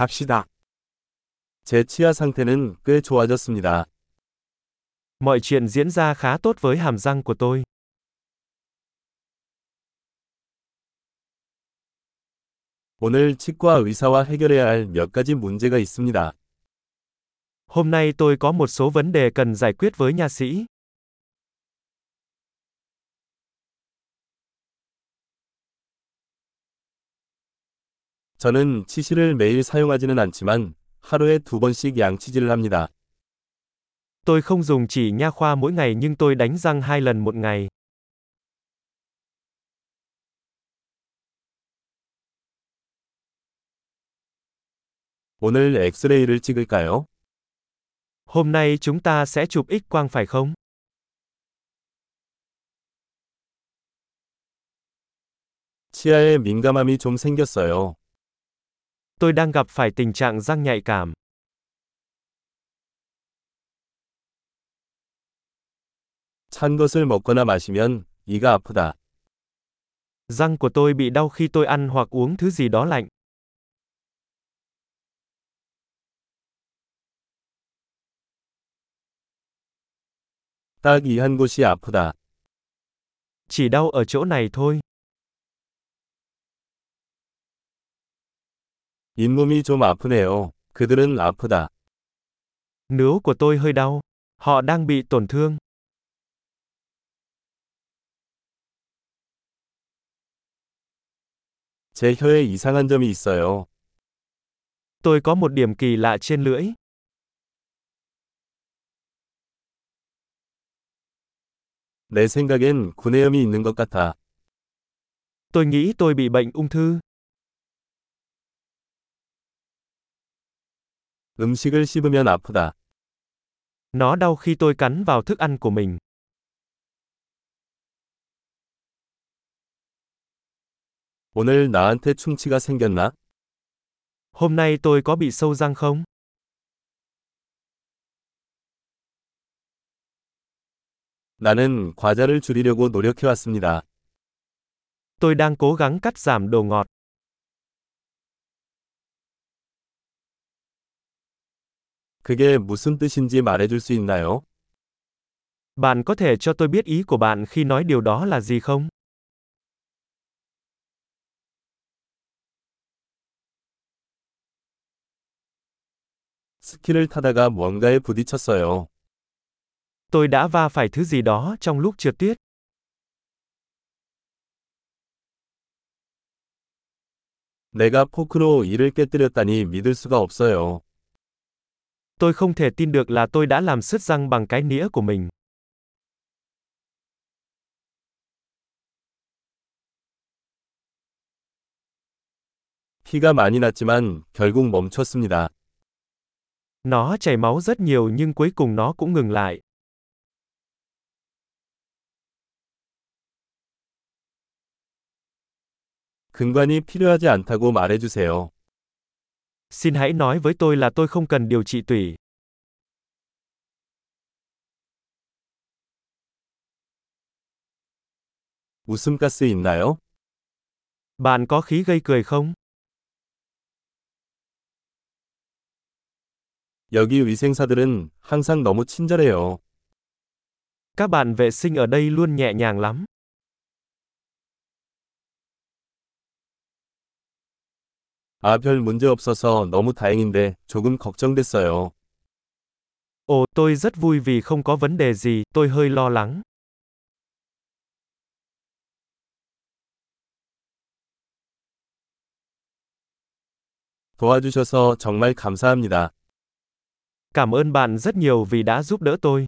갑시다. 제 치아 상태는 꽤 좋아졌습니다. Mọi chuyện diễn ra khá tốt với hàm răng của tôi. 오늘 치과 의사와 해결해야 할 몇 가지 문제가 있습니다. Hôm nay tôi có một số vấn đề cần giải quyết với nha sĩ. 저는 치실을 매일 사용하지는 않지만 하루에 두 번씩 양치질을 합니다. Tôi không dùng chỉ nha khoa mỗi ngày nhưng tôi đánh răng hai lần một ngày. 오늘 엑스레이를 찍을까요? Hôm nay chúng ta sẽ chụp X quang phải không? 치아에 민감함이 좀 생겼어요. Tôi đang gặp phải tình trạng răng nhạy cảm. 찬 것을 먹거나 마시면 이가 아프다. Răng của tôi bị đau khi tôi ăn hoặc uống thứ gì đó lạnh. 딱 이 한 곳이 아프다. Chỉ đau ở chỗ này thôi. 잇몸이 좀 아프네요. 그들은 아프다. Nướu của tôi hơi đau. Họ đang bị tổn thương. 제 혀에 이상한 점이 있어요. Tôi có một điểm kỳ lạ trên lưỡi. 내 생각엔 구내염이 있는 것 같아. Tôi nghĩ tôi bị bệnh ung thư. 음식을 씹으면 아프다. Nó đau khi tôi cắn vào thức ăn của mình. 오늘 나한테 충치가 생겼나? Hôm nay tôi có bị sâu răng không? 나는 과자를 줄이려고 노력해왔습니다. Tôi đang cố gắng cắt giảm đồ ngọt. 그게 무슨 뜻인지 말해줄 수 있나요? Bạn có thể cho tôi biết ý của bạn khi nói điều đó là gì không? 스키를 타다가 뭔가에 부딪혔어요. Tôi đã va phải thứ gì đó trong lúc trượt tuyết. 내가 포크로 이를 깨뜨렸다니 믿을 수가 없어요. Tôi không thể tin được là tôi đã làm sứt răng bằng cái nĩa của mình. 피가 많이 났지만 결국 멈췄습니다. Nó chảy máu rất nhiều nhưng cuối cùng nó cũng ngừng lại. 근관이 필요하지 않다고 말해주세요. Xin hãy nói với tôi là tôi không cần điều trị tủy. 웃음가스 있나요? Bạn có khí gây cười không? 여기 위생사들은 항상 너무 친절해요. Các bạn vệ sinh ở đây luôn nhẹ nhàng lắm. 아, 별 문제 없어서 너무 다행인데 조금 걱정됐어요. Ồ, tôi rất vui vì không có vấn đề gì, tôi hơi lo lắng. 도와주셔서 정말 감사합니다. Cảm ơn bạn rất nhiều vì đã giúp đỡ tôi.